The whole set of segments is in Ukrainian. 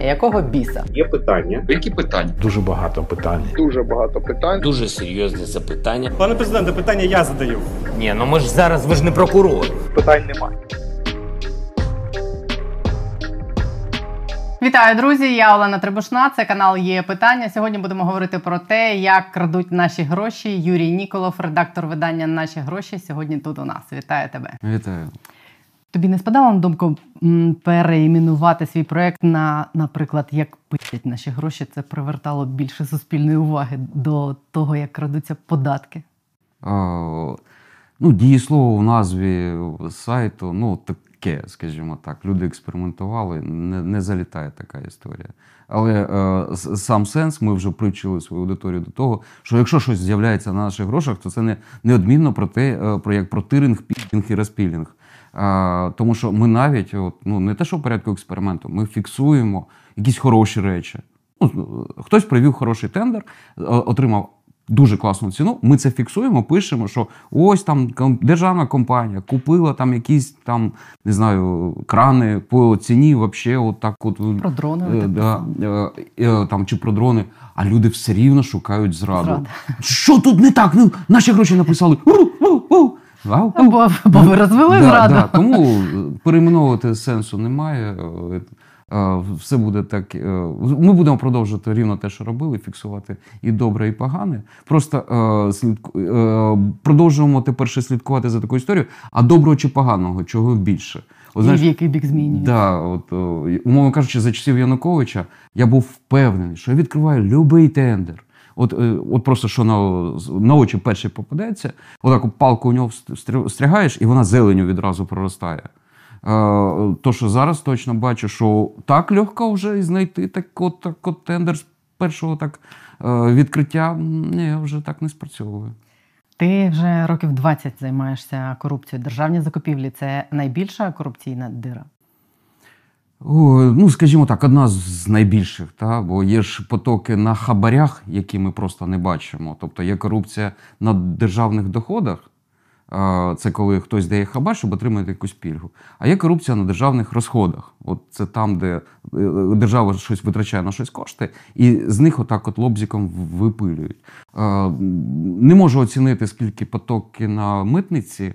Якого біса? Є питання. Які питання? Дуже багато питань. Дуже багато питань. Дуже серйозне запитання. Пане президенте, питання я задаю. Ні, ну ми ж зараз ви ж не прокурор. Питань немає. Вітаю, друзі! Я Олена Требушна. Це канал є питання. Сьогодні будемо говорити про те, як крадуть наші гроші. Юрій Ніколов, редактор видання Наші гроші. Сьогодні тут у нас. Вітаю тебе. Вітаю. Тобі не спадало на думку переіменувати свій проект на, наприклад, як пилять наші гроші? Це привертало більше суспільної уваги до того, як крадуться податки. А, ну, дієслово в назві сайту, ну, таке, скажімо так. Люди експериментували, не, не залітає така історія. Але е, сам сенс, ми вже привчили свою аудиторію до того, що якщо щось з'являється на наших грошах, то це не, неодмінно про те, е, про як про тиринг, пілінг і розпілінг. А, тому що ми навіть, от, ну, не те, що в порядку експерименту, ми фіксуємо якісь хороші речі. Ну, хтось провів хороший тендер, е, отримав дуже класну ціну. Ми це фіксуємо, пишемо, що ось там державна компанія купила там якісь там, не знаю, крани по ціні, вообще, от так от. Про дрони. Е, да, е, е, там, чи про дрони, а люди все рівно шукають зраду. Зрада. Що тут не так? Ну, наші гроші написали. Вау, у. Або, або ви розвели Да, зраду. да, тому перейменовувати сенсу немає. Е, Все буде так. е, Ми будемо продовжувати рівно те, що робили, фіксувати і добре, і погане. Просто е, слідку, е, продовжуємо тепер ще слідкувати за такою історією, а доброго чи поганого, чого більше. От, І в який бік змінюється. Да, от, умовно кажучи, за часів Януковича я був впевнений, що я відкриваю будь-який тендер. От, е, от просто що на, на очі перший попадеться, отак палку у нього стрягаєш, і вона зеленю відразу проростає. Е, То, що зараз точно бачу, що так легко вже знайти так от, так от тендер з першого так е, відкриття, ні, вже так не спрацьовує. Ти вже років 20 займаєшся корупцією. Державні закупівлі це найбільша корупційна дира. Ну, скажімо так, одна з найбільших, та? бо є ж потоки на хабарях, які ми просто не бачимо. Тобто є корупція на державних доходах, це коли хтось дає хабар, щоб отримати якусь пільгу. А є корупція на державних розходах. От це там, де е, держава щось витрачає на щось кошти, і з них отак от лобзиком випилюють. Не можу оцінити, скільки потоки на митниці.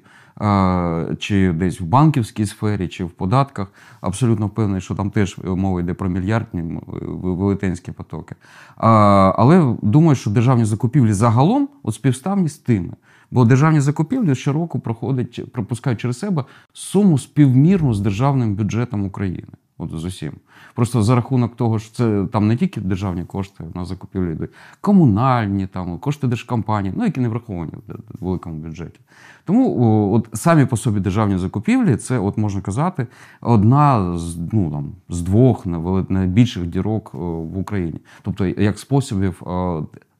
Чи десь в банківській сфері, чи в податках. Абсолютно впевнений, що там теж мова йде про мільярдні м, велетенські потоки. Але думаю, що державні закупівлі загалом от співставні з тими. Бо державні закупівлі щороку проходять, пропускають через себе суму співмірну з державним бюджетом України. От з усім. Просто за рахунок того, що це там не тільки державні кошти на закупівлі йдуть, комунальні, там, кошти держкомпаній, ну які не враховані в великому бюджеті. Тому от самі по собі державні закупівлі, це, от можна казати, одна з, ну, там, з двох найбільших дірок в Україні. Тобто, як способів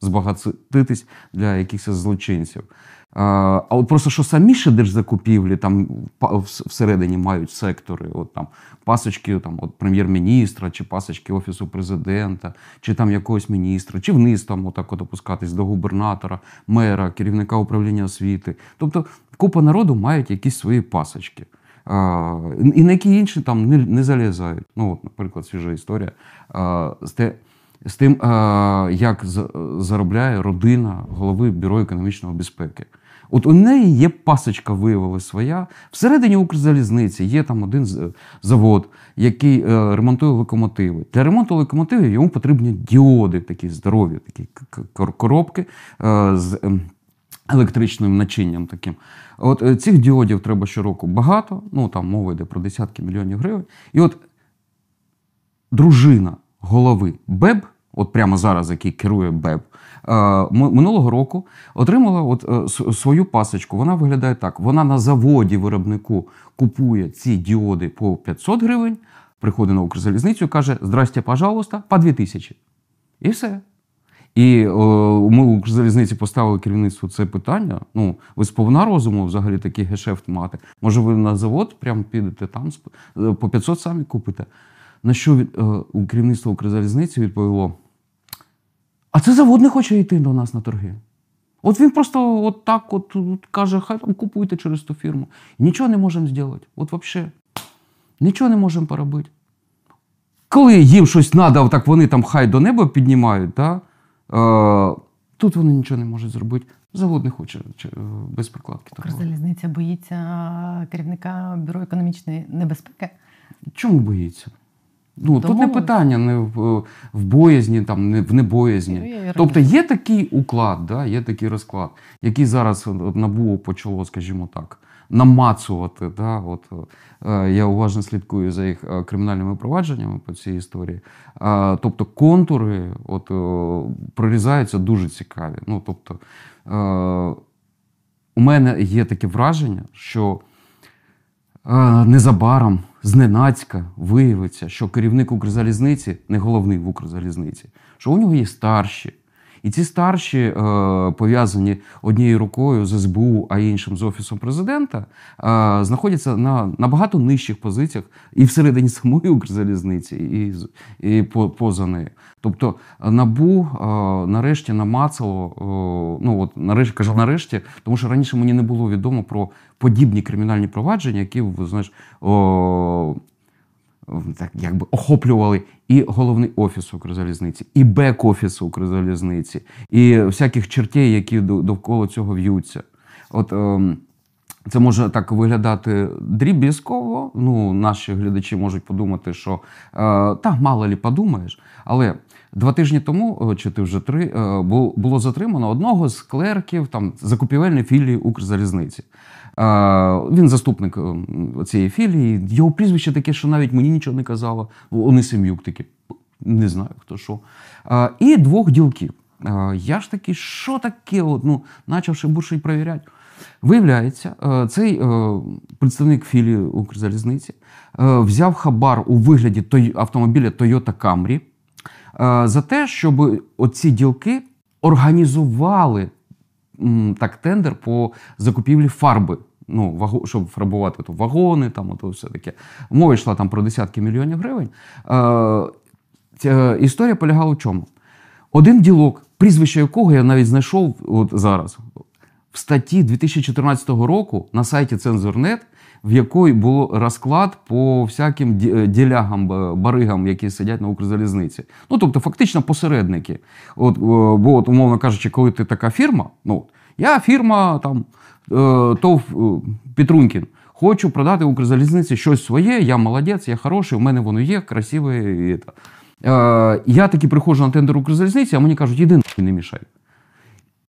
збагатитись для якихось злочинців. А от просто що самі ще держзакупівлі там всередині мають сектори, от там пасочки там, от прем'єр-міністра, чи пасочки офісу президента, чи там якогось міністра, чи вниз там отак от опускатись до губернатора, мера, керівника управління освіти. Тобто купа народу мають якісь свої пасочки. І на які інші там не, залізають. Ну, от, наприклад, свіжа історія а, з тим, як заробляє родина голови Бюро економічної безпеки. От у неї є пасочка, виявилася своя. Всередині Укрзалізниці є там один завод, який е, ремонтує локомотиви. Для ремонту локомотивів йому потрібні діоди, такі здорові, такі коробки е, з ем, електричним начинням таким. От е, цих діодів треба щороку багато, ну там мова йде про десятки мільйонів гривень. І от дружина голови БЕБ, от прямо зараз, який керує БЕБ, е, минулого року отримала от, е, свою пасочку. Вона виглядає так: вона на заводі виробнику купує ці діоди по 500 гривень, приходить на Укрзалізницю каже: Здрасте, пожалуйста, по 2000. І все. І о, ми у Укрзалізниці поставили керівництву це питання. Ну, ви сповна розуму взагалі такий гешефт мати. Може, ви на завод прямо підете там е, по 500 самі купите. На що від, е, керівництво Укрзалізниці відповіло: а це завод не хоче йти до нас на торги. От він просто от так от, от каже, хай там купуйте через ту фірму. Нічого не можемо зробити. От взагалі. Нічого не можемо поробити. Коли їм щось треба, так вони там хай до неба піднімають, да? е, тут вони нічого не можуть зробити. Завод не хоче е, без прикладки. Укрзалізниця боїться керівника бюро економічної небезпеки. Чому боїться? Ну, тут не питання не в, в боязні, там, не в небоязні. Ну, Тобто є такий уклад, да, є такий розклад, який зараз НАБУ почало, скажімо так, намацувати. Да, от, е, я уважно слідкую за їх е, кримінальними провадженнями по цій історії. Е, тобто контури от, е, прорізаються дуже цікаві. Ну, тобто, е, у мене є таке враження, що е, незабаром, зненацька, виявиться, що керівник Укрзалізниці не головний в Укрзалізниці, що у нього є старші. І ці старші, е, пов'язані однією рукою з СБУ, а іншим з Офісом президента, е, знаходяться на набагато нижчих позиціях і всередині самої Укрзалізниці, і, і по- поза нею. Тобто НАБУ е, нарешті намацало, ну от нарешті кажу нарешті, тому що раніше мені не було відомо про подібні кримінальні провадження, які знаєш, о, так якби охоплювали і головний офіс Укрзалізниці, і бек-офіс Укрзалізниці, і всяких чертей, які довкола цього в'ються. От ем, це може так виглядати дріб'язково. Ну, наші глядачі можуть подумати, що е, та мало лі подумаєш. Але два тижні тому, е, чи ти вже три, е, було затримано одного з клерків там закупівельної філії Укрзалізниці. Він заступник е, цієї філії. Його прізвище таке, що навіть мені нічого не казало. Онисим'юк такий, не знаю хто що. І двох ділків. Я ж таки, що таке? От, ну, більше і перевіряти. Виявляється, е, цей е, представник філії Укрзалізниці е, взяв хабар у вигляді автомобіля Toyota Camry за те, щоб оці ділки організували так тендер по закупівлі фарби. Ну, ваго, щоб фарбувати то вагони, там ото все таке. Мова йшла там про десятки мільйонів гривень. Е, історія полягала в чому? Один ділок, прізвище якого я навіть знайшов от зараз в статті 2014 року на сайті Цензорнет, в якої було розклад по всяким е, ділягам, баригам, які сидять на Укрзалізниці. Ну, тобто, фактично посередники. От, е, бо, от, умовно кажучи, коли ти така фірма, ну, я фірма там, е, ТОВ е, Петрунькін. Хочу продати Укрзалізниці щось своє, я молодець, я хороший, у мене воно є, красиве. Е, я таки приходжу на тендер Укрзалізниці, а мені кажуть, іди не мішай.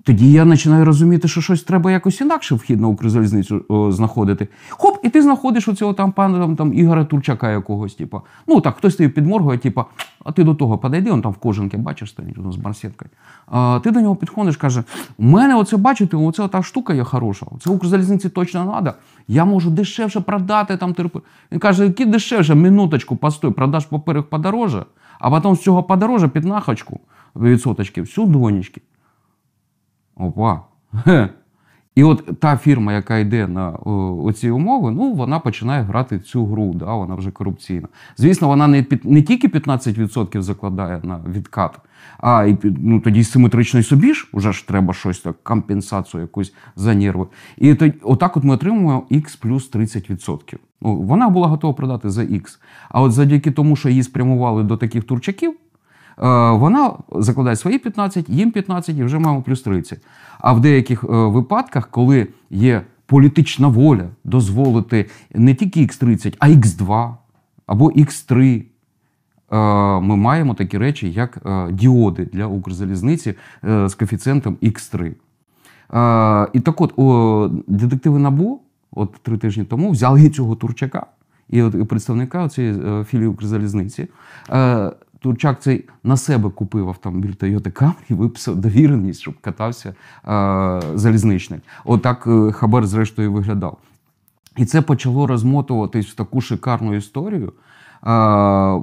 Тоді я починаю розуміти, що щось треба якось інакше вхід на Укрзалізницю знаходити. Хоп, і ти знаходиш у цього там пана там, там Ігоря Турчака якогось, типу. Ну так, хтось тобі підморгує, типу, а ти до того подойди, он там в кожанки, бачиш, стоїть з барсеткою. А, ти до нього підходиш, каже: у мене оце бачите, оце та штука є хороша, це Укрзалізниці точно треба. Я можу дешевше продати там терпи. Він каже, які дешевше, минуточку, постой, продаш поперек подороже, а потім з цього подороже під нахочку відсоточки, всю донечки. Опа. І от та фірма, яка йде на оці умови, ну вона починає грати цю гру, да, вона вже корупційна. Звісно, вона не, під, не тільки 15% закладає на відкат, а і ну, тоді симетрично і собі ж вже ж треба щось так, компенсацію якусь за нерви. І тоді, отак от ми отримуємо X плюс 30%. Ну, вона була готова продати за X. А от завдяки тому, що її спрямували до таких турчаків, вона закладає свої 15, їм 15 і вже маємо плюс 30. А в деяких е, випадках, коли є політична воля дозволити не тільки X30, а X2 або X3, е, ми маємо такі речі, як е, діоди для Укрзалізниці е, з коефіцієнтом X3. Е, І так от, детективи НАБУ, от три тижні тому, взяли цього Турчака і представника цієї е, філії Укрзалізниці. Турчак цей на себе купив автомобіль Toyota Camry і виписав довіреність, щоб катався е, залізничник. Отак е, хабар, зрештою, виглядав. І це почало розмотуватись в таку шикарну історію. Е,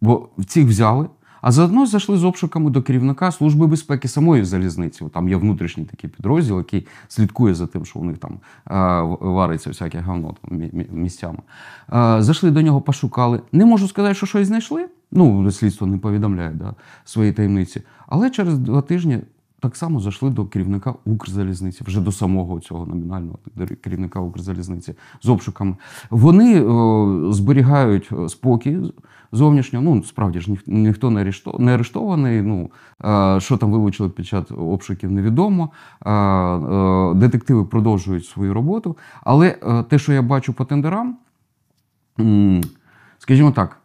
бо цих взяли, а заодно зайшли з обшуками до керівника Служби безпеки самої залізниці. Там є внутрішній такий підрозділ, який слідкує за тим, що у них там е, вариться всяке гавно там, мі- мі- місцями. Е, зайшли до нього, пошукали. Не можу сказати, що щось знайшли. Ну, слідство не повідомляє да, свої таємниці. Але через два тижні так само зайшли до керівника Укрзалізниці, вже до самого цього номінального керівника Укрзалізниці з обшуками. Вони е, зберігають е, спокій зовнішньо. Ну, справді ж ніх- ніхто не арешто- не арештований. Ну, е, що там вилучили під час обшуків, невідомо. Е, е, детективи продовжують свою роботу. Але е, те, що я бачу по тендерам, скажімо так,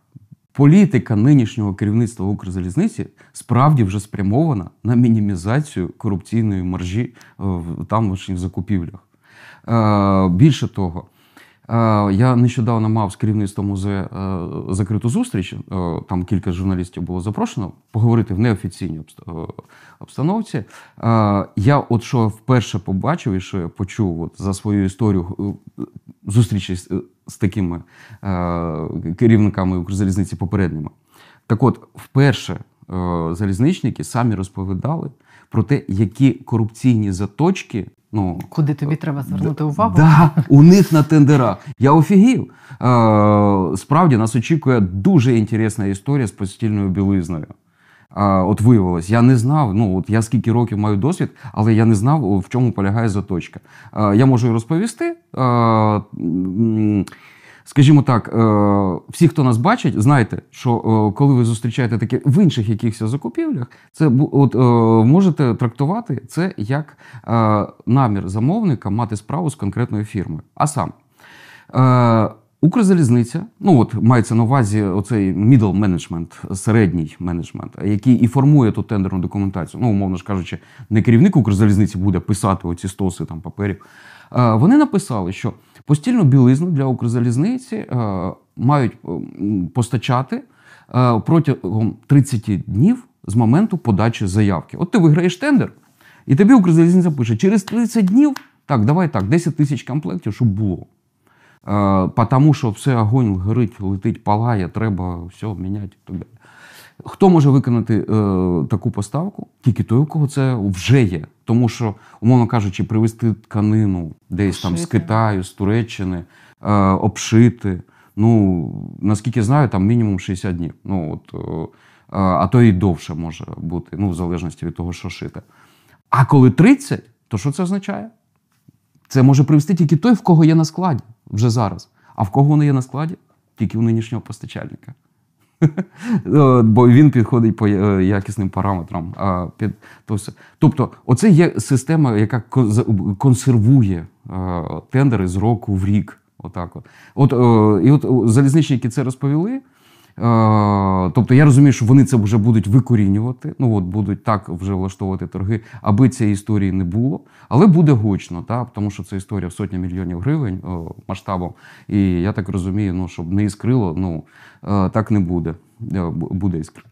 політика нинішнього керівництва Укрзалізниці справді вже спрямована на мінімізацію корупційної маржі е, в тамошніх закупівлях. Е, Більше того, я нещодавно мав з керівництвом музею закриту зустріч. е, Там кілька журналістів було запрошено поговорити в неофіційній е, обстановці. Е, Я, от що вперше побачив і що я почув от за свою історію зустрічі з, такими керівниками Укрзалізниці попередніми. Так от, вперше залізничники самі розповідали про те, які корупційні заточки. Ну, Куди тобі треба звернути увагу? Да, у них на тендерах. Я офігів. Е, справді нас очікує дуже інтересна історія з постільною білизною. А, от виявилось, я не знав. Ну от я скільки років маю досвід, але я не знав, в чому полягає заточка. А, я можу розповісти. А, Скажімо так, е, всі, хто нас бачить, знайте, що е, коли ви зустрічаєте таке в інших якихось закупівлях, це от, е, можете трактувати це як намір замовника мати справу з конкретною фірмою. А сам Укрзалізниця, ну от мається на увазі оцей middle management, середній менеджмент, який і формує ту тендерну документацію. Ну, умовно ж кажучи, не керівник Укрзалізниці буде писати оці стоси там паперів. Е, Вони написали, що постільну білизну для Укрзалізниці е, мають е, постачати протягом 30 днів з моменту подачі заявки. От ти виграєш тендер, і тобі Укрзалізниця пише, через 30 днів, так, давай так, 10 тисяч комплектів, щоб було. Потому що все огонь горить, летить, палає, треба все міняти і так далі. Хто може виконати е, таку поставку? Тільки той, у кого це вже є. Тому що, умовно кажучи, привезти тканину десь там з Китаю, з Туреччини, е, обшити. Ну, наскільки знаю, там мінімум 60 днів. Ну, от, е, а то і довше може бути, ну, в залежності від того, що шити. А коли 30, то що це означає? Це може привезти тільки той, в кого є на складі вже зараз. А в кого воно є на складі? Тільки у нинішнього постачальника. Е, Бо він підходить по е, якісним параметрам. Тобто, оце є система, яка кон- консервує е, тендери з року в рік. Отак от. От, е, і от залізничники це розповіли. Е, Тобто я розумію, що вони це вже будуть викорінювати, ну от будуть так вже влаштовувати торги, аби цієї історії не було. Але буде гучно, та, тому що це історія в сотні мільйонів гривень о, масштабом. І я так розумію, ну, щоб не іскрило, ну е, так не буде. Е, Буде іскри.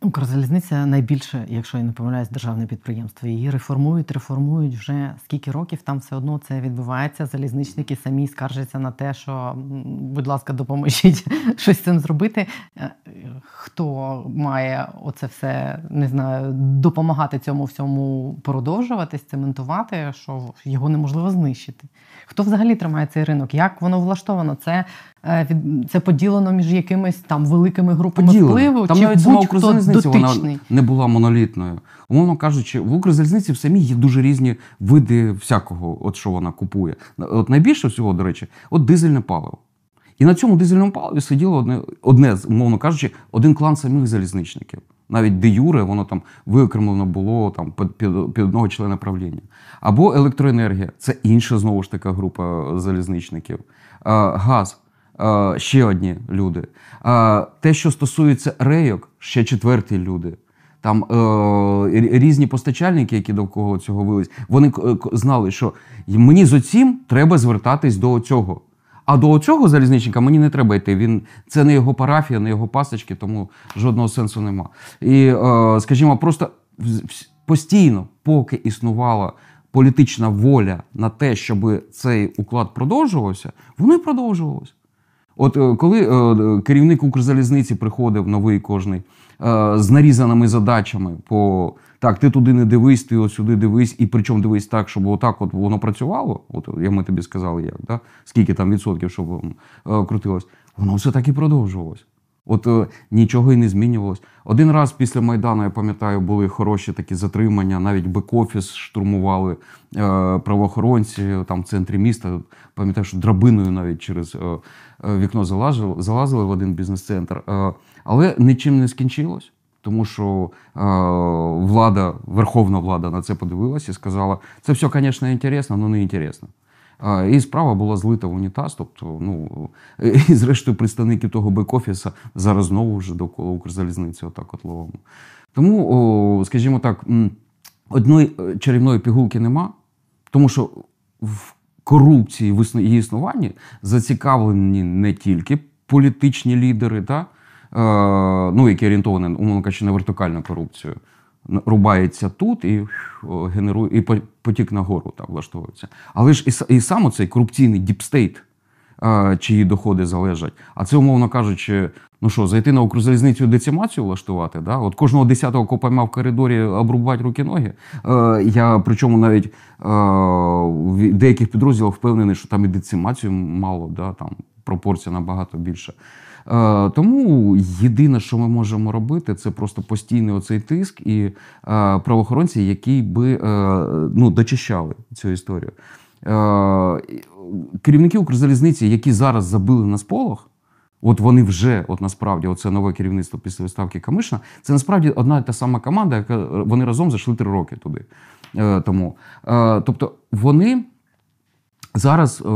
Укрзалізниця найбільше, якщо я не помиляюсь, державне підприємство. Її реформують, реформують вже скільки років там все одно це відбувається. Залізничники самі скаржаться на те, що, будь ласка, допоможіть щось цим зробити. Е, Хто має оце все не знаю, допомагати цьому всьому продовжуватись, цементувати, що його неможливо знищити. Хто взагалі тримає цей ринок? Як воно влаштовано? Це це поділено між якимись там великими групами Поділено. впливу, Там чи навіть сама Укрзалізниця вона не була монолітною. Умовно кажучи, в Укрзалізниці в самій є дуже різні види всякого, от що вона купує. От найбільше всього, до речі, от дизельне паливо. І на цьому дизельному паливі сиділо одне, одне умовно кажучи, один клан самих залізничників. Навіть де юре воно там виокремлено було там під, під, під одного члена правління. Або електроенергія це інша знову ж така група залізничників. А, газ а, ще одні люди. Те, що стосується рейок, ще четверті люди. Там е, різні постачальники, які довкола цього вились, вони знали, що мені з оцім треба звертатись до цього. А до цього залізничника мені не треба йти. Він це не його парафія, не його пасочки, тому жодного сенсу нема. І, е, скажімо, просто постійно, поки існувала політична воля на те, щоб цей уклад продовжувався, воно і продовжувалося. От е, коли е, керівник Укрзалізниці приходив новий кожний е, з нарізаними задачами по так, ти туди не дивись, ти от сюди дивись, і причому дивись так, щоб отак от воно працювало. От я ми тобі сказали, як да? скільки там відсотків, щоб крутилось, воно все так і продовжувалось. От е, нічого і не змінювалось. Один раз після Майдану, я пам'ятаю, були хороші такі затримання, навіть бек-офіс штурмували е, правоохоронці там в центрі міста. Пам'ятаю, що драбиною навіть через е, вікно залазили, залазили в один бізнес-центр. Е, але нічим не скінчилось. Тому що е, влада, верховна влада на це подивилась і сказала: це все, звісно, інтересно, але не інтересно. І справа була злита в унітаз. Тобто, ну і зрештою представники того бек-офіса зараз знову вже довкола Укрзалізниці, отак от ловимо. Тому, скажімо так, одної е, чарівної пігулки нема, тому що в корупції в її існуванні зацікавлені не тільки політичні лідери, та, е, ну, які орієнтовані, умовно кажучи, на вертикальну корупцію. Рубається тут і генерує і по- потік нагору та влаштовується. Але ж і, і сам цей корупційний deep state, чиї доходи залежать. А це, умовно кажучи, ну що, зайти на Укрзалізницю децимацію влаштувати, да? от кожного десятого кого поймав в коридорі обрубати руки-ноги. Е, я причому навіть е, в деяких підрозділах впевнений, що там і децимацію мало, да? там пропорція набагато більша. Е, Тому єдине, що ми можемо робити, це просто постійний оцей тиск і е, правоохоронці, які би ну, дочищали цю історію. Керівники Укрзалізниці, які зараз забили на сполох, От вони вже, от насправді, оце нове керівництво після відставки Камишна, це насправді одна і та сама команда, яка вони разом зайшли три роки туди. Е, тому. Е, тобто вони зараз е,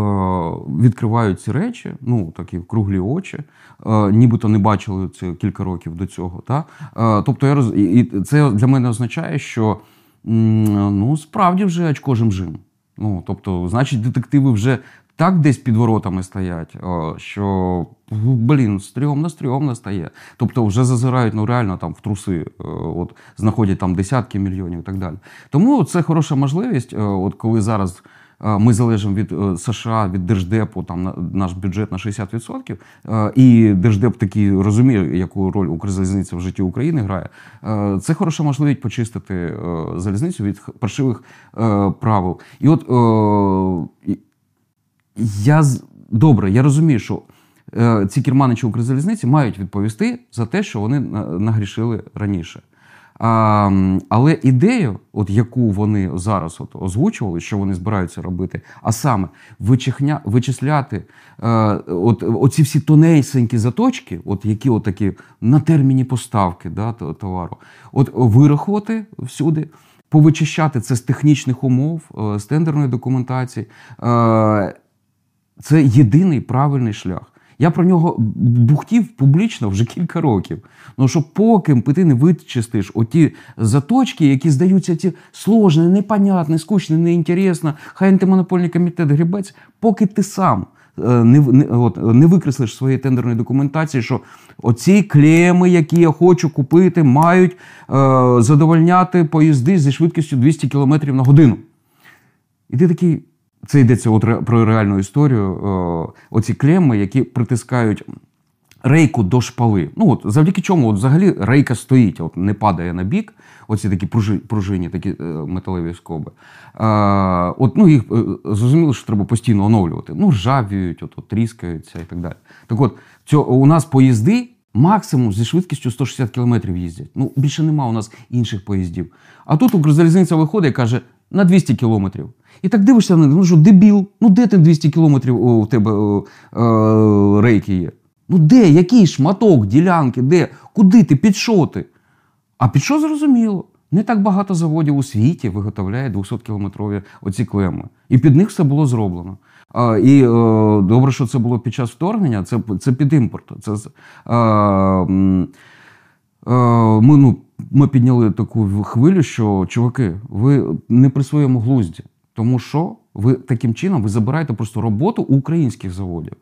відкривають ці речі, ну такі круглі очі, е, нібито не бачили це кілька років до цього. Та? Е, тобто я роз... і це для мене означає, що м, ну, справді вже очко жим-жим. Ну, тобто, значить, детективи вже так десь під воротами стоять, що блін, стрьомно, стрьомно стає. Тобто вже зазирають ну реально там в труси, от знаходять там десятки мільйонів і так далі. Тому це хороша можливість, от коли зараз. Ми залежимо від е, США, від Держдепу, там наш бюджет на 60%, е, і Держдеп такий розуміє, яку роль Укрзалізниця в житті України грає. Е, Це хороша можливість почистити залізницю від паршивих правил. І от я добре, я розумію, що ці керманичі Укрзалізниці мають відповісти за те, що вони нагрішили раніше. Але ідею, от яку вони зараз от озвучували, що вони збираються робити, а саме вичихня, вичисляти е, от, оці всі тонесенькі заточки, от які от такі на терміні поставки да, то- товару, от вирахувати всюди, повичищати це з технічних умов, е, з тендерної документації. Е, це єдиний правильний шлях. Я про нього бухтів публічно вже кілька років. Ну що поки ти не вичистиш оті заточки, які здаються ті сложні, непонятні, скучні, неінтересно, хай антимонопольний комітет грібець, поки ти сам е, не, не, от, не викреслиш своєї тендерної документації, що оці клеми, які я хочу купити, мають е, задовольняти поїзди зі швидкістю 200 км на годину. І ти такий. Це йдеться от про реальну історію. Е, оці клеми, які притискають рейку до шпали. Ну от завдяки чому от взагалі рейка стоїть, от не падає на бік. Оці такі пружи, пружинні, такі е, металеві скоби. Е, от, ну, їх е, зрозуміло, що треба постійно оновлювати. Ну, ржавіють, от, от, тріскаються і так далі. Так от, цьо, у нас поїзди максимум зі швидкістю 160 км їздять. Ну, більше нема у нас інших поїздів. А тут Укрзалізниця виходить і каже, на 200 кілометрів. І так дивишся на них, ну що, дебіл, ну де ти 200 кілометрів у тебе е, рейки є? Ну де, який шматок, ділянки, де? Куди ти, під що ти? А під що зрозуміло? Не так багато заводів у світі виготовляє 200-кілометрові оці клеми. І під них все було зроблено. А, і е, добре, що це було під час вторгнення, це, це під імпорт. Це, е, Е, ми, ну, ми підняли таку хвилю, що чуваки, ви не при своєму глузді, тому що ви таким чином ви забираєте просто роботу у українських заводів.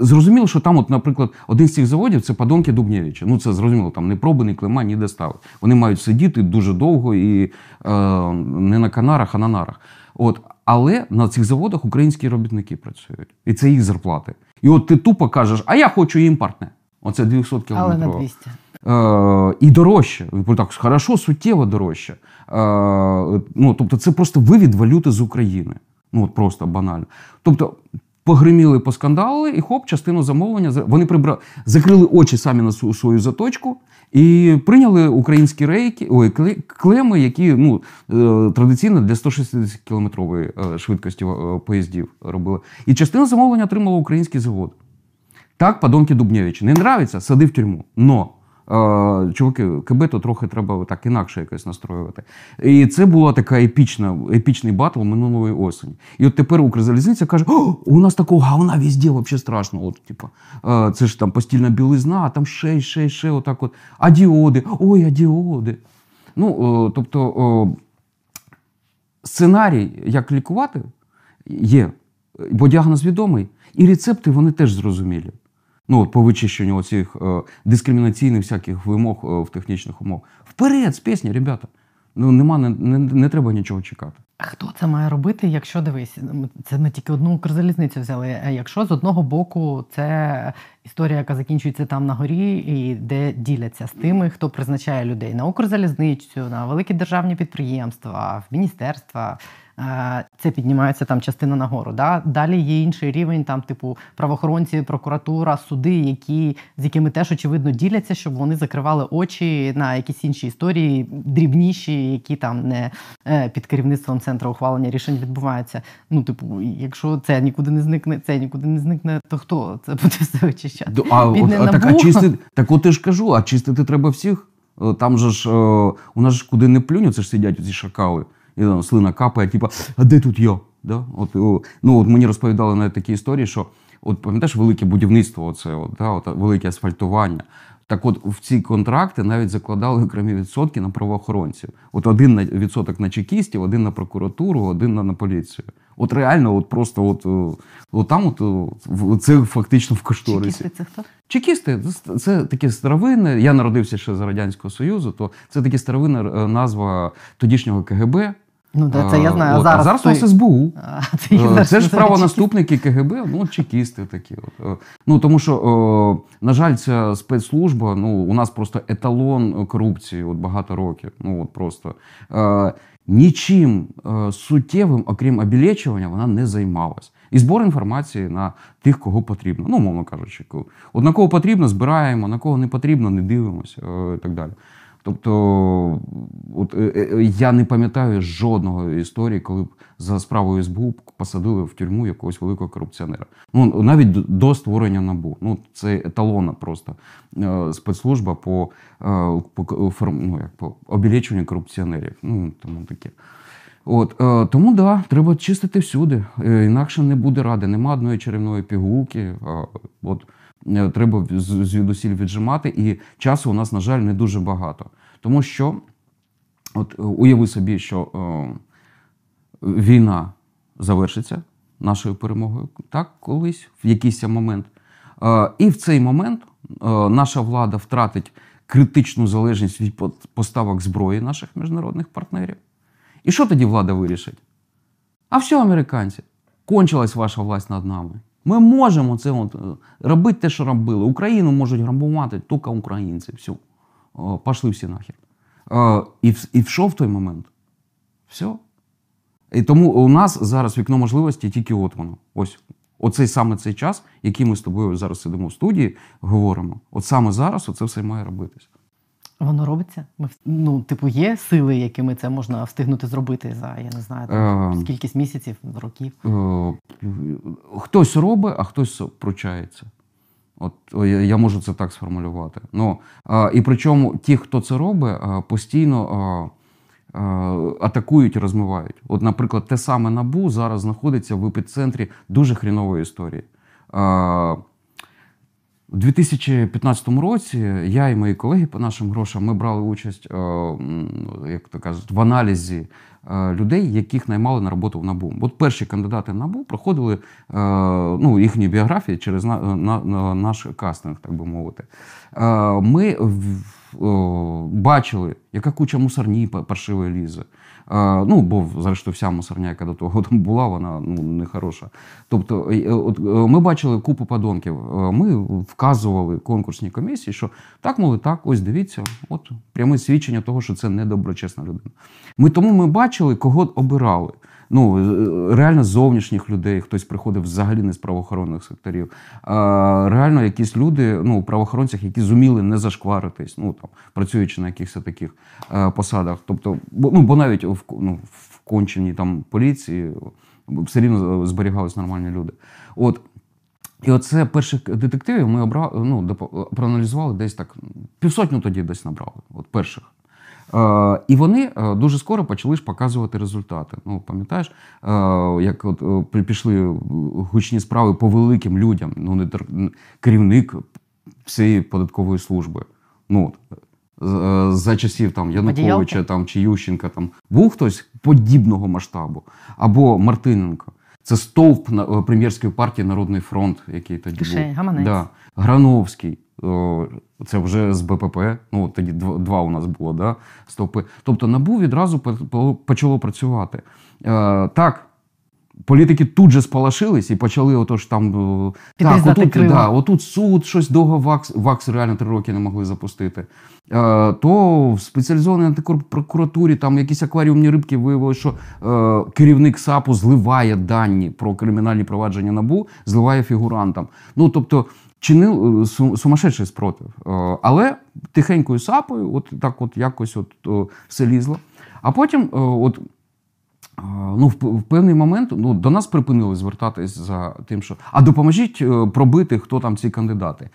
Зрозуміло, що там, от, наприклад, один з цих заводів це Падонки Дубнєвича. Ну це зрозуміло, там не пробаний клема ніде ставить. Вони мають сидіти дуже довго і е, не на канарах, а на нарах. От. Але на цих заводах українські робітники працюють. І це їх зарплати. І от ти тупо кажеш, а я хочу імпортне. Оце 200 Але кілометрів. на 200. І дорожче. Ну, Так, хорошо, суттєво дорожче. Е, ну, тобто, це просто вивід валюти з України. Ну, от просто банально. Тобто, погриміли, поскандалили, і хоп, частину замовлення вони прибрали, закрили очі самі на свою, свою заточку і прийняли українські рейки, ой, клеми, які ну, е, традиційно для 160 кілометрової е, швидкості е, поїздів робили. І частину замовлення отримала український завод. Так, подонки Дубнєвич. Не нравится, сади в тюрьму. Но. Чуваки, КБ то трохи треба так інакше якось настроювати. І це була така епічна, епічний батл минулої осені. І от тепер Укрзалізниця каже: О, у нас такого говна везде взагалі страшно. От, типу, це ж там постільна білизна, а там ще, ще, ще, отак от. А діоди, ой, а діоди. Ну, е, тобто, сценарій, як лікувати, є, бо діагноз відомий, і рецепти вони теж зрозумілі. Ну, по вичищенню оцих е, дискримінаційних всяких вимог е, в технічних умовах. Вперед, з пісні, ребята. Ну, нема, не, не, не треба нічого чекати. А хто це має робити, якщо дивись, це ми тільки одну Укрзалізницю взяли. А якщо з одного боку це історія, яка закінчується там на горі, і де діляться з тими, хто призначає людей на Укрзалізницю, на великі державні підприємства, в міністерства. Е, Це піднімається там частина нагору. Да? Далі є інший рівень, там, типу, правоохоронці, прокуратура, суди, які, з якими теж очевидно діляться, щоб вони закривали очі на якісь інші історії, дрібніші, які там не е, під керівництвом центру ухвалення рішень відбуваються. Ну, типу, якщо це нікуди не зникне, це нікуди не зникне, то хто це буде все вичищати? До- А, Бідне от, а, так, а чистити, так от я ж кажу, а чистити треба всіх. Е, Там же ж, у нас ж куди не плюнь, це ж сидять ці шакали, і там слина капає, типу, а де тут я? Да? От, ну, от мені розповідали навіть такі історії, що от пам'ятаєш велике будівництво, оце, от, да, от, велике асфальтування. Так от в ці контракти навіть закладали окремі відсотки на правоохоронців. От один на відсоток на чекістів, один на прокуратуру, один на, на поліцію. От реально, от просто от, от там от, о, в- це фактично в кошторисі. Чекісти це хто? Чекісти це, це таке старовинне. Я народився ще за Радянського Союзу, то це таке старовинна е, назва тодішнього КГБ. Ну, да, це я знаю. А от, зараз, а зараз у нас СБУ. А, це, Це ж правонаступники КГБ, ну, чекісти такі. От. Е, Ну, тому що, е, на жаль, ця спецслужба, ну, у нас просто еталон корупції от багато років. Ну, от просто. Е, Нічим суттєвим, окрім обілечування, вона не займалась. І збор інформації на тих, кого потрібно. Ну, мовно кажучи, от на кого потрібно, збираємо, на кого не потрібно, не дивимося і так далі. Тобто, от, е, е, я не пам'ятаю жодного історії, коли б за справою СБУ посадили в тюрму якогось великого корупціонера. Ну навіть до- створення набу. Ну це еталона просто е, спецслужба по, е, по, ну, як, по обілечуванню корупціонерів. Ну тому таке. От, е, тому да, треба чистити всюди. Е, інакше не буде ради. Нема одної чарівної пігулки. Е, от, е, треба звідусіль віджимати, і часу у нас, на жаль, не дуже багато. Тому що, от е, уяви собі, що е, війна завершиться нашою перемогою, так, колись, в якийсь момент. Е, і в цей момент е, наша влада втратить критичну залежність від поставок зброї наших міжнародних партнерів. І що тоді влада вирішить? А все, американці, кончилась ваша власть над нами. Ми можемо це от, е, робити те, що робили. Україну можуть грабувати тільки українці. Все. Пошли всі нахер. Е, І, і що в той момент? Все. І тому у нас зараз вікно можливості тільки от воно. Ось. Оцей саме цей час, який ми з тобою зараз сидимо в студії, говоримо. От саме зараз оце все має робитись. Воно робиться. Ми, ну, типу, є сили, якими це можна встигнути зробити за, я не знаю, там, Ем. кількість місяців, років. Е, хтось робить, а хтось пручається. От я, я можу це так сформулювати. Ну, а, і причому ті, хто це робить, постійно а, а, атакують і розмивають. От, наприклад, те саме набу зараз знаходиться в епіцентрі дуже хрінової історії. У 2015 році я і мої колеги по нашим грошам ми брали участь, е, як то кажуть, в аналізі е, людей, яких наймали на роботу в НАБУ. От перші кандидати в НАБУ проходили е, ну, їхні біографії через на, на, на наш кастинг, так би мовити. Ми бачили, яка куча мусорні па- паршивої лізе. Ну, бо, зрештою, вся мусорня, яка до того там була, вона ну, не хороша. Тобто, е, от, е, ми бачили купу подонків. Е, Ми вказували конкурсній комісії, що так, мовили, так, ось дивіться, от пряме свідчення того, що це недоброчесна людина. Ми тому ми бачили, кого обирали. Ну, е, реально зовнішніх людей, хтось приходив взагалі не з правоохоронних секторів. А, реально якісь люди, ну, правоохоронцях, які зуміли не зашкваритись, ну там, працюючи на якихось таких е, посадах. Тобто, бо, ну, бо навіть в, ну, в конченій там поліції все рівно зберігались нормальні люди. От. І оце перших детективів ми обрали, ну, проаналізували десь так, півсотню тоді десь набрали, от перших. Е, і вони е, дуже скоро почали ж показувати результати. Ну, пам'ятаєш, е, як от пішли гучні справи по великим людям, ну, не керівник всієї податкової служби. Ну, за часів там Януковича там, чи Ющенка там був хтось подібного масштабу, або Мартиненко. Це стовп на- прем'єрської партії Народний фронт, який тоді Кишень, був. гаманець. Да. Грановський. Це вже з БПП. Ну, тоді два у нас було, да? стовпи. Тобто НАБУ відразу по- по- почало працювати. Е, так, політики тут же сполошились і почали отож там. е, Так, отут, да, отут суд щось довго ВАКС, ВАКС реально три роки не могли запустити. Е, то в спеціалізованій антипрокуратурі там якісь акваріумні рибки виявили, що е, керівник САПу зливає дані про кримінальні провадження НАБУ, зливає фігурантам. Ну тобто чинив е, сумасшедший спротив. Е, але тихенькою сапою, от так от якось от, все лізло. А потім, е, от. Ну, в, певний момент ну, до нас припинили звертатись за тим, що а допоможіть е, пробити, хто там ці кандидати.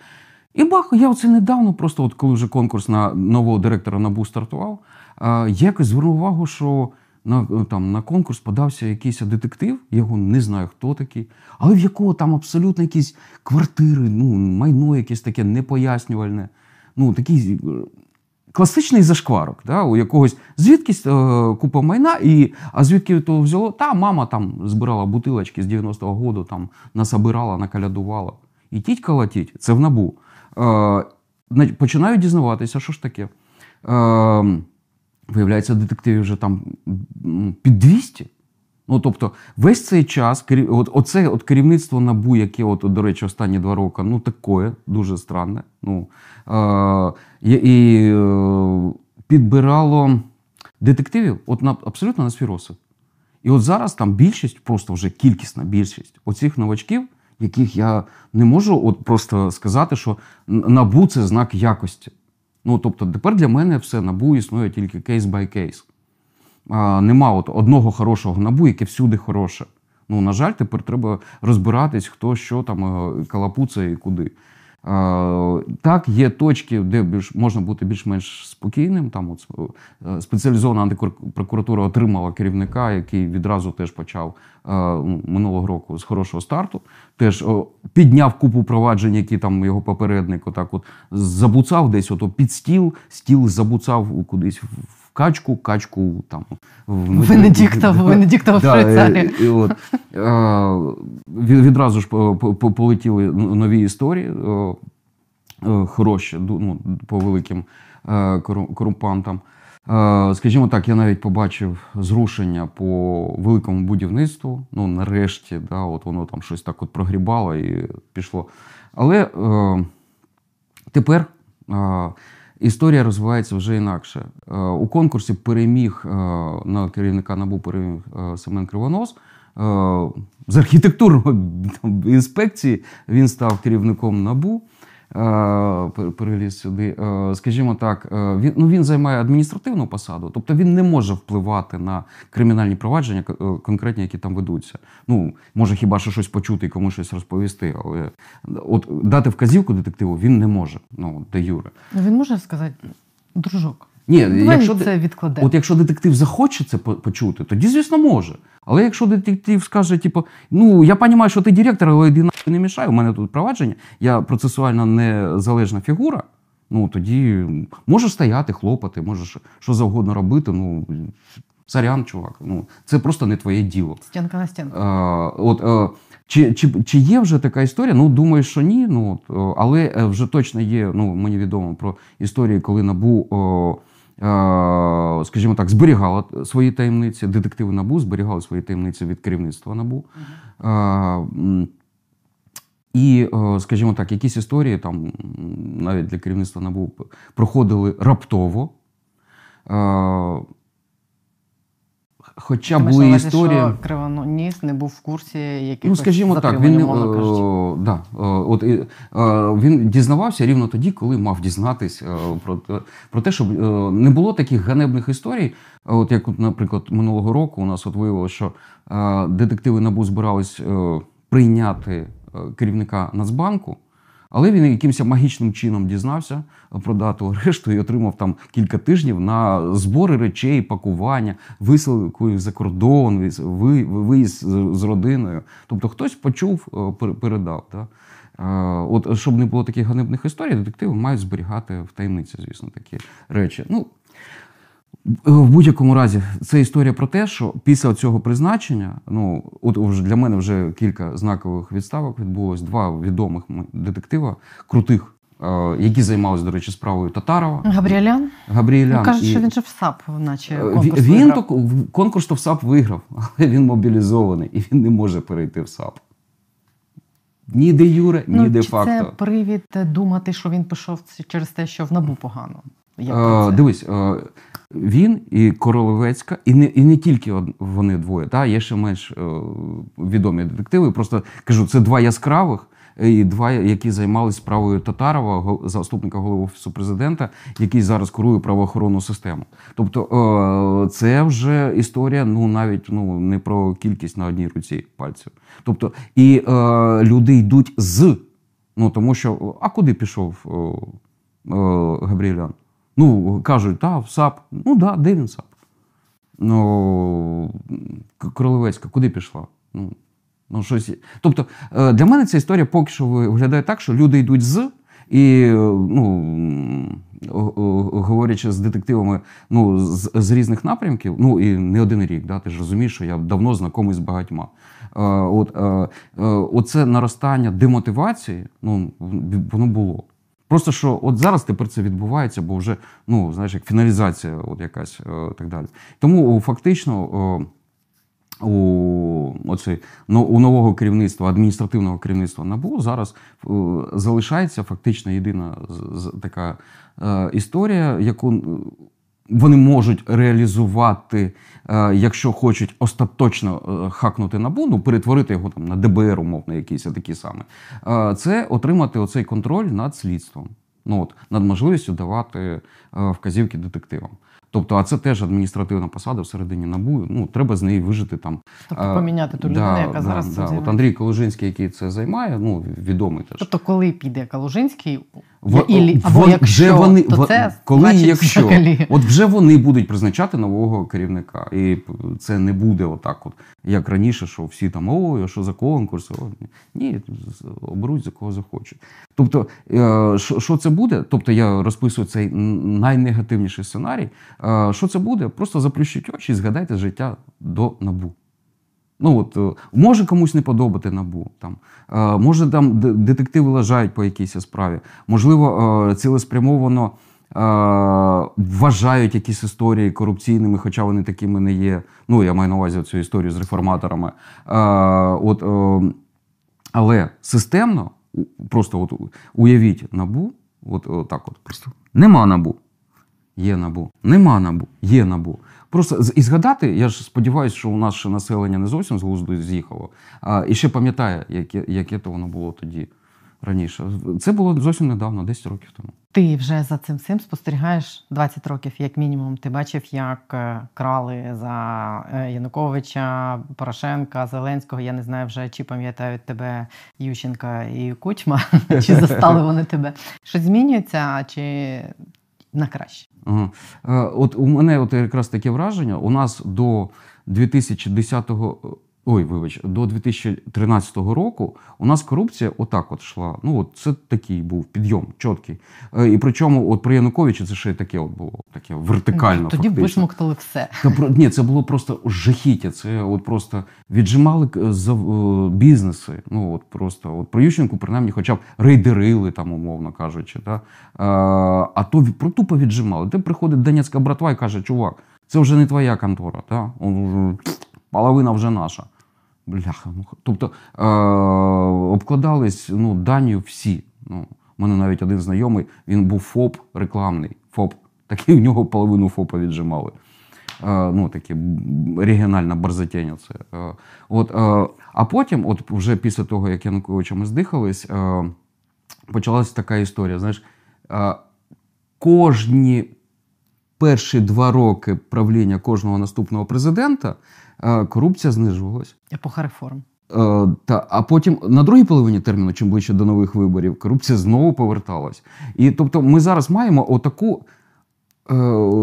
І бах, я оце недавно, просто от коли вже конкурс на нового директора НАБУ стартував, е, я якось звернув увагу, що на, там, на конкурс подався якийсь детектив, я його не знаю, хто такий, але в якого там абсолютно якісь квартири, ну, майно якесь таке непояснювальне. Ну, такий е, класичний зашкварок, да, у якогось звідкись е, купа майна, і, а звідки то взяло? Та мама там збирала бутилочки з 90-го году, там насобирала, накалядувала. І тіть колотіть, це в набу. Е, на- починаю дізнаватися, що ж таке. Е, виявляється, детективів вже там під 200. Ну, тобто, весь цей час, от, оце от керівництво НАБУ, яке, от, до речі, останні два роки, ну, таке, дуже странне. Ну, е, і, е, підбирало детективів от на, абсолютно на свій розсуд. І от зараз там більшість, просто вже кількісна більшість оцих новачків, яких я не можу от просто сказати, що НАБУ це знак якості. Ну, тобто, тепер для мене все НАБУ існує тільки кейс бай кейс. Нема от одного хорошого набу, яке всюди хороше. Ну, на жаль, тепер треба розбиратись, хто що там е, калапуцає і куди. Так, є точки, де більш, можна бути більш-менш спокійним. Там от, е, спеціалізована антипрокуратура отримала керівника, який відразу теж почав е, ну, минулого року з хорошого старту. Теж підняв купу проваджень, які там його попередник отак от забуцав десь ото під стіл, стіл забуцав кудись в качку, качку там в Венедіктов, Венедіктов в Да, Швейцарії. і- і от, е, відразу ж по- по- полетіли нові історії, е, е, хороші, ну, по великим корумпантам. Скажімо так, я навіть побачив зрушення по великому будівництву. Ну, нарешті, да, от воно там щось так от прогрібало і пішло. Але е, тепер е, історія розвивається вже інакше. Е, у конкурсі переміг е, на керівника НАБУ переміг е, Семен Кривонос. З архітектурної інспекції він став керівником НАБУ. Е, пер- Переліз сюди. Е, Скажімо так, е, він, ну, він займає адміністративну посаду, тобто він не може впливати на кримінальні провадження конкретні, які там ведуться. Ну, може хіба що щось почути і комусь щось розповісти, але от дати вказівку детективу він не може. Ну, де Юре. Ну, Він може сказати, дружок. Ні, якщо це де- відкладемо. От якщо детектив захоче це почути, тоді, звісно, може. Але якщо детектив скаже, типу, ну я розумію, що ти директор, але йди нахуй не мішай, у мене тут провадження, я процесуально незалежна фігура. Ну тоді можеш стояти, хлопати, можеш що завгодно робити. Ну сорян, чувак. Ну це просто не твоє діло. Стінка на стінку. Е, от, е, чи, чи, чи є вже така історія? Ну, думаю, що ні. Ну, от, е, але е, вже точно є, ну, мені відомо про історії, коли НАБУ, о, скажімо так, зберігала свої таємниці, детективи НАБУ зберігали свої таємниці від керівництва НАБУ. І, скажімо так, якісь історії там навіть для керівництва НАБУ проходили раптово. Хоча на були увазі, історії. що Кривоніс не був в курсі якихось Ну, скажімо так, він, е, да, е, от, е, він дізнавався рівно тоді, коли мав дізнатись е, про, про те, щоб е, не було таких ганебних історій. От як, наприклад, минулого року у нас от виявилося, що е, детективи НАБУ збирались прийняти керівника Нацбанку. Але він якимось магічним чином дізнався про дату арешту і отримав там кілька тижнів на збори речей, пакування, висилку за кордон, ви- виїзд з- родиною. Тобто хтось почув, е, передав. Да? Е, От щоб не було таких ганебних історій, детективи мають зберігати в таємниці, звісно, такі речі. Ну, в будь-якому разі, це історія про те, що після цього призначення, ну от вже для мене вже кілька знакових відставок відбулось. Два відомих детектива, крутих, е, які займалися, до речі, справою Татарова, Габріелян? Габріелян. Ну, кажуть, і- що він же в САП, наче Е, конкурс він виграв. то конкурс то в САП виграв, але він мобілізований і він не може перейти в САП. Ні де юре, ні Ну, де чи факто. це привід думати, що він пішов через те, що в НАБУ погано? Як Е, дивись, е, він і Королевецька, і не, і не тільки вони двоє, та, є ще менш е, відомі детективи. Просто кажу, це два яскравих. е, І два, які займалися справою Татарова, заступника голови офісу президента, який зараз курує правоохоронну систему. Тобто е, це вже історія, ну навіть ну не про кількість на одній руці пальців. Тобто, і люди йдуть з. Ну тому що а куди пішов е? Ну, кажуть, та, в САП. Ну да, де він САП? Ну, Королевецька, куди пішла? Ну, ну, щось... Тобто, е, для мене ця історія поки що виглядає так, що люди йдуть з. І, е, ну, говорячи з детективами ну, з, з різних напрямків, ну і не один рік, да, ти ж розумієш, що я давно знайомий з багатьма. Е, от, оце наростання демотивації, ну, воно було. Просто що от зараз тепер це відбувається, бо вже ну знаєш, як фіналізація, от якась е, так далі. Тому фактично. о, у, оце, ну, у нового керівництва, адміністративного керівництва НАБУ зараз е, залишається фактично єдина з- з- така е, історія, яку е, вони можуть реалізувати, е, якщо хочуть остаточно е, хакнути НАБУ, ну, перетворити його там на ДБР, умовно, якісь такі саме. Це отримати оцей контроль над слідством. Ну, от, над можливістю давати е, вказівки детективам. Тобто, а це теж адміністративна посада всередині НАБУ. Ну, треба з неї вижити там. Тобто поміняти ту людину, яка зараз цим да. От. Андрій Колужинський, який це займає, ну, відомий теж. Тобто, коли піде Калужинський, Во- ілі- або вон- якщо, вони, то це коли значить якщо, взагалі. от вже вони будуть призначати нового керівника. І це не буде отак, от, як раніше, що всі там, ой, а що за конкурс? О, ні, оберуть за кого захочуть. Тобто, е, що, що це буде? Тобто я розписую цей найнегативніший сценарій. Е, Що це буде? Просто заплющіть очі і згадайте життя до набу. Ну от е, може комусь не подобати набу. Там е, може там детективи лажають по якійсь справі. Можливо, е, цілеспрямовано вважають якісь історії корупційними, хоча вони такими не є. Ну я маю на увазі цю історію з реформаторами. От, але системно, просто от уявіть набу, от, от так от просто нема набу. Є набу. Нема набу. Є набу. Просто і згадати, я ж сподіваюся, що у нас ще населення не зовсім з глузду з'їхало, а і ще пам'ятає, яке, яке то воно було тоді раніше. Це було зовсім недавно, 10 років тому. Ти вже за цим всім спостерігаєш 20 років, як мінімум. Ти бачив, як е, крали за е, Януковича, Порошенка, Зеленського. Я не знаю вже, чи пам'ятають тебе Ющенка і Кучма, чи застали вони тебе. Щось змінюється, чи на краще? Е, От у мене от якраз таке враження. У нас до 2010 Ой, вибач, до 2013 року у нас корупція отак от йшла. Ну от це такий був підйом, чіткий. Е, І причому, от при Януковичі це ще й таке от було, таке вертикально. Тоді фактично. висмоктали все. Та про ні, це було просто жахіття. Це от просто віджимали за е, бізнеси. Ну от просто от про Ющенку, принаймні, хоча б рейдерили там, умовно кажучи. Та? Е, а то про тупо віджимали. Де приходить Донецька братва і каже, чувак, це вже не твоя контора, та? Он половина вже наша. Бляха, ну тобто е, обкладались ну, данію всі. Ну, у мене навіть один знайомий, він був ФОП рекламний. ФОП. Такий в нього половину ФОПа віджимали. Е, ну, такі б- регіональна борзотєння. Це. Е, От, е, а потім, от вже після того, як Януковича ми здихались, е, почалася така історія. Знаєш, е, кожні перші два роки правління кожного наступного президента е, корупція знижувалась. Епоха реформ. Е, та, а потім на другій половині терміну, чим ближче до нових виборів, корупція знову поверталась. І тобто ми зараз маємо отаку е,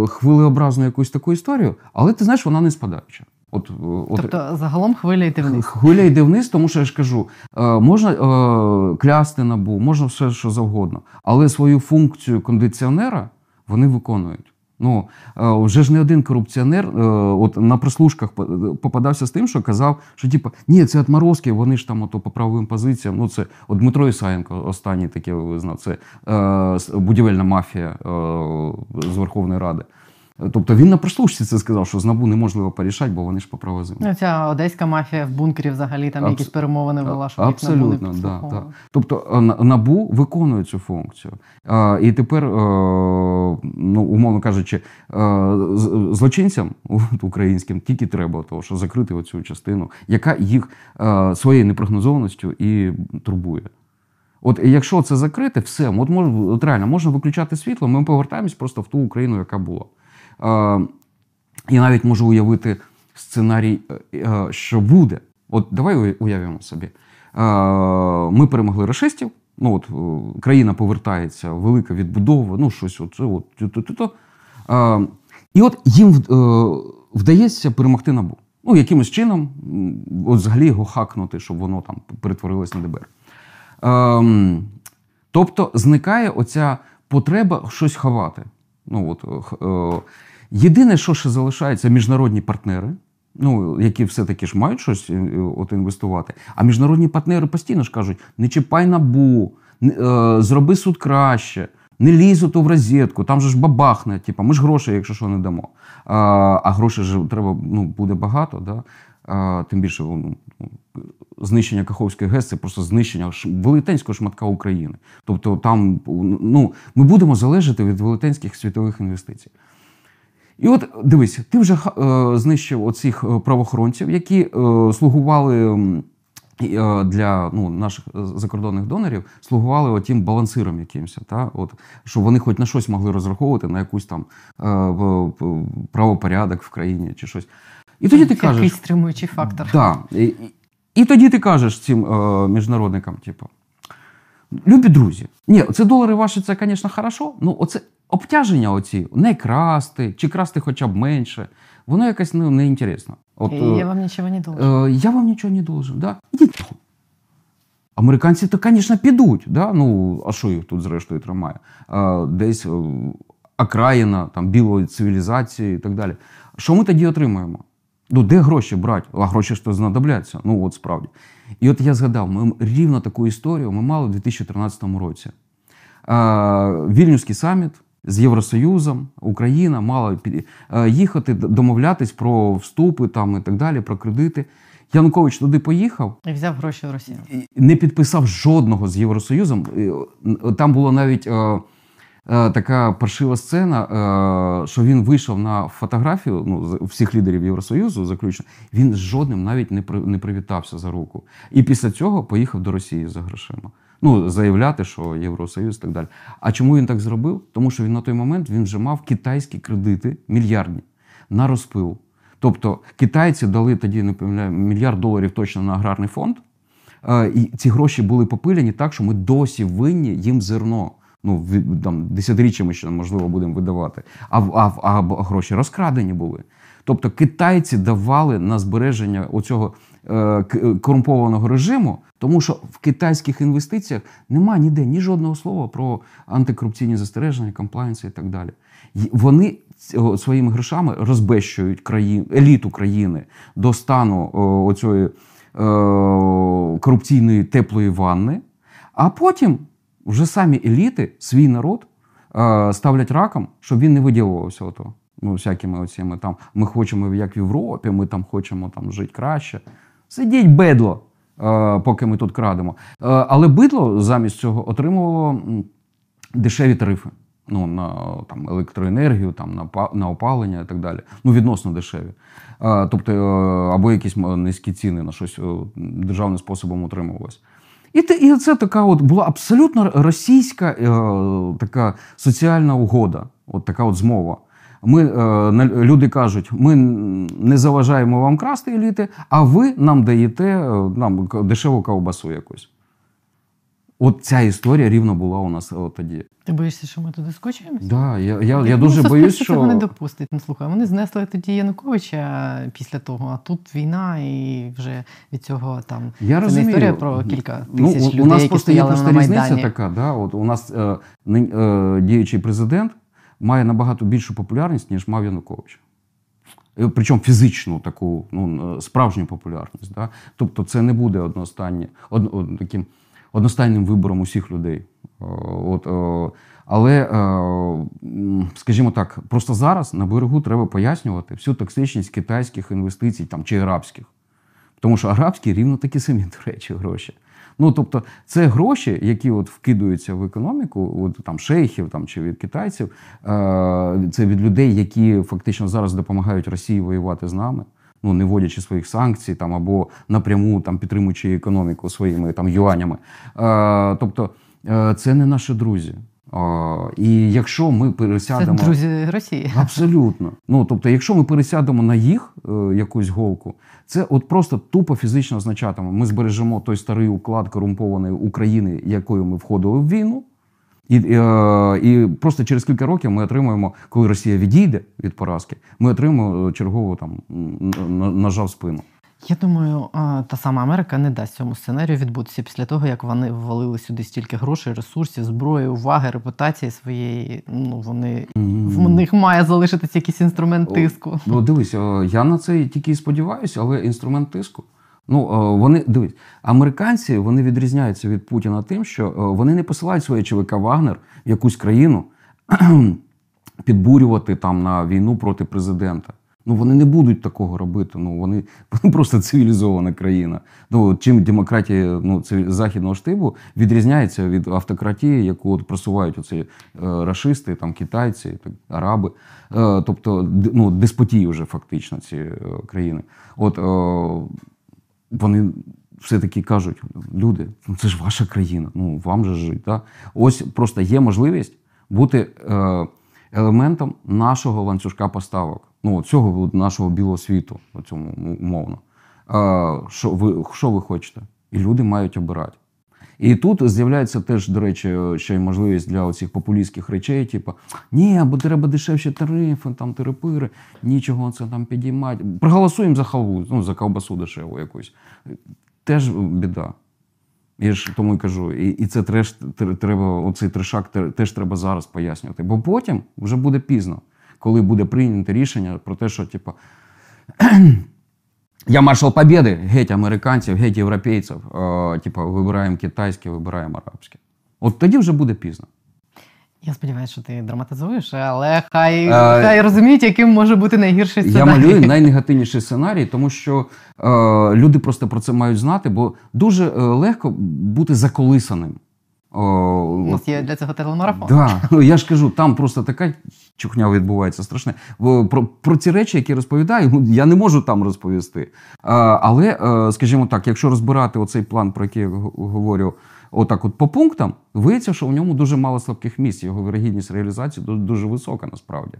хвилеобразну якусь таку історію, але ти знаєш, вона не спадаюча. От, е, от, Тобто загалом хвиля йти вниз. Хвиля йде вниз, тому що я ж кажу, е, можна е, клясти набу, можна все що завгодно, але свою функцію кондиціонера вони виконують. Ну е, вже ж не один корупціонер, е, от на прослушках по- попадався з тим, що казав, що типу, ні, це отморозки, вони ж там ото по правовим позиціям. Ну це от Дмитро Ісаєнко, останній таке визнав, це е, будівельна мафія е, з Верховної Ради. Тобто він на прослушці це сказав, що з набу неможливо порішати, бо вони ж по правозиму. Ну, ця одеська мафія в бункері взагалі там Абс- якісь перемовини вела, щоб їх НАБУ не да, да. Тобто е, набу виконує цю функцію. А, і тепер, е, ну, умовно кажучи, е, злочинцям українським тільки треба того, що закрити оцю частину, яка їх своєю непрогнозованістю і турбує. От якщо це закрити, все, от, от реально можна виключати світло, ми повертаємось просто в ту Україну, яка була. Я навіть можу уявити сценарій, е, е, що буде. От давай уя- уявимо собі. Ми перемогли рашистів. Ну от е, країна повертається, велика відбудова, ну щось от, от, то-то-то. І от їм вдається перемогти набу. Ну, якимось чином, от взагалі його хакнути, щоб воно там перетворилось на ДБР. Ем, тобто зникає оця потреба щось ховати. Ну, от, е, е, єдине, що ще залишається, міжнародні партнери, ну, які все-таки ж мають щось е, от, інвестувати. А міжнародні партнери постійно ж кажуть: не чіпай набу, зроби суд краще. Не лізь ото в розетку, там же ж бабахне. Типа, ми ж грошей, якщо що, не дамо. А, грошей ж треба ну, буде багато. Да? Тим більше ну, знищення Каховської ГЕС це просто знищення велетенського шматка України. Тобто там ну, ми будемо залежати від велетенських світових інвестицій. І от дивись, ти вже е, знищив оцих е, правоохоронців, які е, слугували е, для ну, наших е, закордонних донорів, слугували отім балансиром якимось, та? От, щоб вони хоч на щось могли розраховувати, на якусь там е, правопорядок в країні чи щось. І тоді ти кажеш. Якийсь стримуючий фактор. Да. І, і, і тоді ти кажеш цим е, міжнародникам, типу, любі друзі, ні, це долари ваші, це, звісно, хорошо, ну оце обтяження оці, не красти, чи красти хоча б менше, воно якось ну, неінтересно. От, я вам нічого не должен. Е, я вам нічого не должен. Да? Ідіть. нахуй. Американці то, звісно, підуть. Да? Ну, а що їх тут зрештою тримає? Е, десь е, окраїна там, білої цивілізації і так далі. Що ми тоді отримуємо? Ну, де гроші брати? А гроші ж то знадобляться. Ну, от справді. І от я згадав, ми рівно таку історію ми мали у 2013 році. Е, Вільнюський саміт з Євросоюзом, Україна мала е, їхати, домовлятись про вступи там, і так далі, про кредити. Янукович туди поїхав, І взяв гроші в Росії. і не підписав жодного з Євросоюзом. Там була навіть е, така паршива сцена, е, що він вийшов на фотографію ну, всіх лідерів Євросоюзу, заключно. Він з жодним навіть не, не привітався за руку. І після цього поїхав до Росії за грошима. Ну, заявляти, що Євросоюз і так далі. А чому він так зробив? Тому що він на той момент він вже мав китайські кредити мільярдні на розпил. Тобто китайці дали тоді не пам'ятаю, мільярд доларів точно на аграрний фонд. Е, І ці гроші були попилені так, що ми досі винні їм зерно. Ну, там, десятиріччями ще, можливо, будемо видавати. А, а, а гроші розкрадені були. Тобто китайці давали на збереження оцього е, е, корумпованого режиму, тому що в китайських інвестиціях нема ніде ні жодного слова про антикорупційні застереження, комплайнси і так далі. Вони своїми грошами розбещують країн, еліту країни до стану оцієї е, корупційної теплої ванни, а потім вже самі еліти, свій народ е, ставлять раком, щоб він не виділувався ото. Ну, всякими оціми там. Ми хочемо, як в Європі, ми там хочемо там жити краще. Сидіть бедло, е, поки ми тут крадемо. Е, але бидло замість цього отримувало дешеві тарифи. Ну, на там, електроенергію, там, на, на опалення і так далі. Ну, відносно дешеві. Тобто, або якісь низькі ціни на щось державним способом утримувалось. І, і це така от була абсолютно російська е, така соціальна угода, от така от змова. Ми, е, люди кажуть, ми не заважаємо вам красти еліти, а ви нам даєте е, нам дешеву ковбасу якусь. От ця історія рівно була у нас от тоді. Ти боїшся, що ми туди скочуємося? Да, я, я, Ну, я дуже боюсь, цього не допустить. Ну слухай, вони знесли тоді Януковича після того, а тут війна, і вже від цього там я це розумію. не історія про кілька Ну, тисяч у- людей, у нас які просто є просто різниця така. Да? От у нас е, е, діючий президент має набагато більшу популярність, ніж мав Янукович. Е, Причому фізичну таку ну, е, справжню популярність. Да? Тобто це не буде одностання, од, од- таким одностайним вибором усіх людей. Е, От, е, але, е, скажімо так, просто зараз на берегу треба пояснювати всю токсичність китайських інвестицій там, чи арабських. Тому що арабські рівно такі самі, до речі, гроші. Ну, тобто, це гроші, які от вкидуються в економіку, от там шейхів там, чи від китайців, це від людей, які фактично зараз допомагають Росії воювати з нами, ну не вводячи своїх санкцій там або напряму там підтримуючи економіку своїми там юанями. Е, тобто, е, це не наші друзі. Е, і якщо ми Це пересядемо. друзі Росії. Абсолютно. Ну тобто, якщо ми пересядемо на їх е, якусь голку, це от просто тупо фізично означатиме. Ми збережемо той старий уклад корумпованої України, якою ми входили в війну. І, е, і просто через кілька років ми отримаємо, коли Росія відійде від поразки, ми отримаємо е, чергову там м, н- спину. Я думаю, та сама Америка не дасть цьому сценарію відбутися після того, як вони ввалили сюди стільки грошей, ресурсів, зброї, уваги, репутації своєї. Ну вони в них має залишитися якийсь інструмент тиску. Ну, дивись, е, я на це тільки і сподіваюся, але інструмент тиску. Ну, е, вони дивись, американці вони відрізняються від Путіна тим, що е, вони не посилають своє ЧВК Вагнер в якусь країну підбурювати там на війну проти президента. Ну вони не будуть такого робити. Ну вони, вони просто цивілізована країна. Ну чим демократія ну західного штибу відрізняється від автократії, яку от просувають оці е, рашисти, там китайці, так, араби. Е, тобто, ну деспотії вже фактично ці е, країни. От е, вони все-таки кажуть: люди, ну це ж ваша країна, ну вам же жити. Да? Ось просто є можливість бути е, елементом нашого ланцюжка поставок, ну цього нашого білого світу, цьому умовно. Е, що, ви, що ви хочете? І люди мають обирати. І тут з'являється теж, до речі, ще й можливість для оцих популістських речей, типу, ні, бо треба дешевші тарифи, там терапири, нічого це там підіймати. Проголосуємо за халву, ну, за ковбасу дешеву якусь. Теж біда. Я ж тому й кажу, і, і це треш, тр- треба, оцей трешак теж треба зараз пояснювати. Бо потім вже буде пізно, коли буде прийнято рішення про те, що, типу, я маршал Побєди, геть американців, геть європейців, е, типу, вибираємо китайське, вибираємо арабське. От тоді вже буде пізно. Я сподіваюся, що ти драматизуєш, але хай, Е, хай розуміють, яким може бути найгірший сценарій. Я малюю найнегативніший сценарій, тому що е, люди просто про це мають знати, бо дуже е, легко бути заколисаним. О, У нас є для цього телемарафон. Да, ну я ж кажу, там просто така чухня відбувається страшне. Про, про ці речі, які розповідаю, ну, я не можу там розповісти. Але, е, скажімо так, якщо розбирати оцей план, про який я говорю, отак, от по пунктам, виявиться, що в ньому дуже мало слабких місць. Його вирогідність реалізації дуже висока насправді.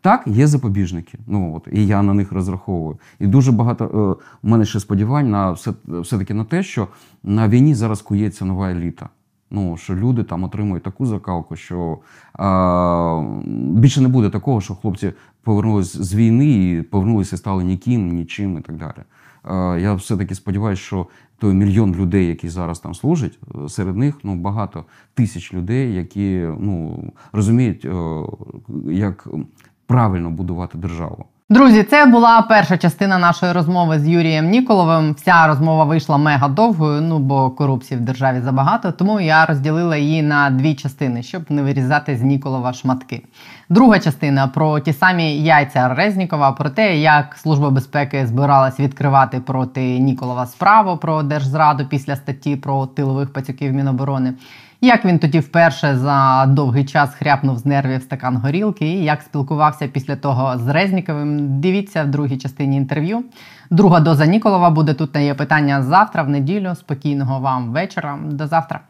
Так, є запобіжники. Ну от і я на них розраховую. І дуже багато е, у мене ще сподівань на все, все-таки на те, що на війні зараз кується нова еліта. Ну, що люди там отримують таку закалку, що а, більше не буде такого, що хлопці повернулись з війни і повернулися і стали ніким, нічим і так далі. А, я все-таки сподіваюся, що той мільйон людей, які зараз там служать, серед них ну, багато тисяч людей, які ну, розуміють, е, як правильно будувати державу. Друзі, це була перша частина нашої розмови з Юрієм Ніколовим. Вся розмова вийшла мега довгою, ну бо корупції в державі забагато, тому я розділила її на дві частини, щоб не вирізати з Ніколова шматки. Друга частина про ті самі яйця Резнікова, про те, як Служба безпеки збиралась відкривати проти Ніколова справу про держзраду після статті про тилових пацюків Міноборони. Як він тоді вперше за довгий час хряпнув з нервів стакан горілки, і як спілкувався після того з Резніковим, дивіться в другій частині інтерв'ю. Друга доза Ніколова буде тут на є питання завтра, в неділю. Спокійного вам вечора. До завтра.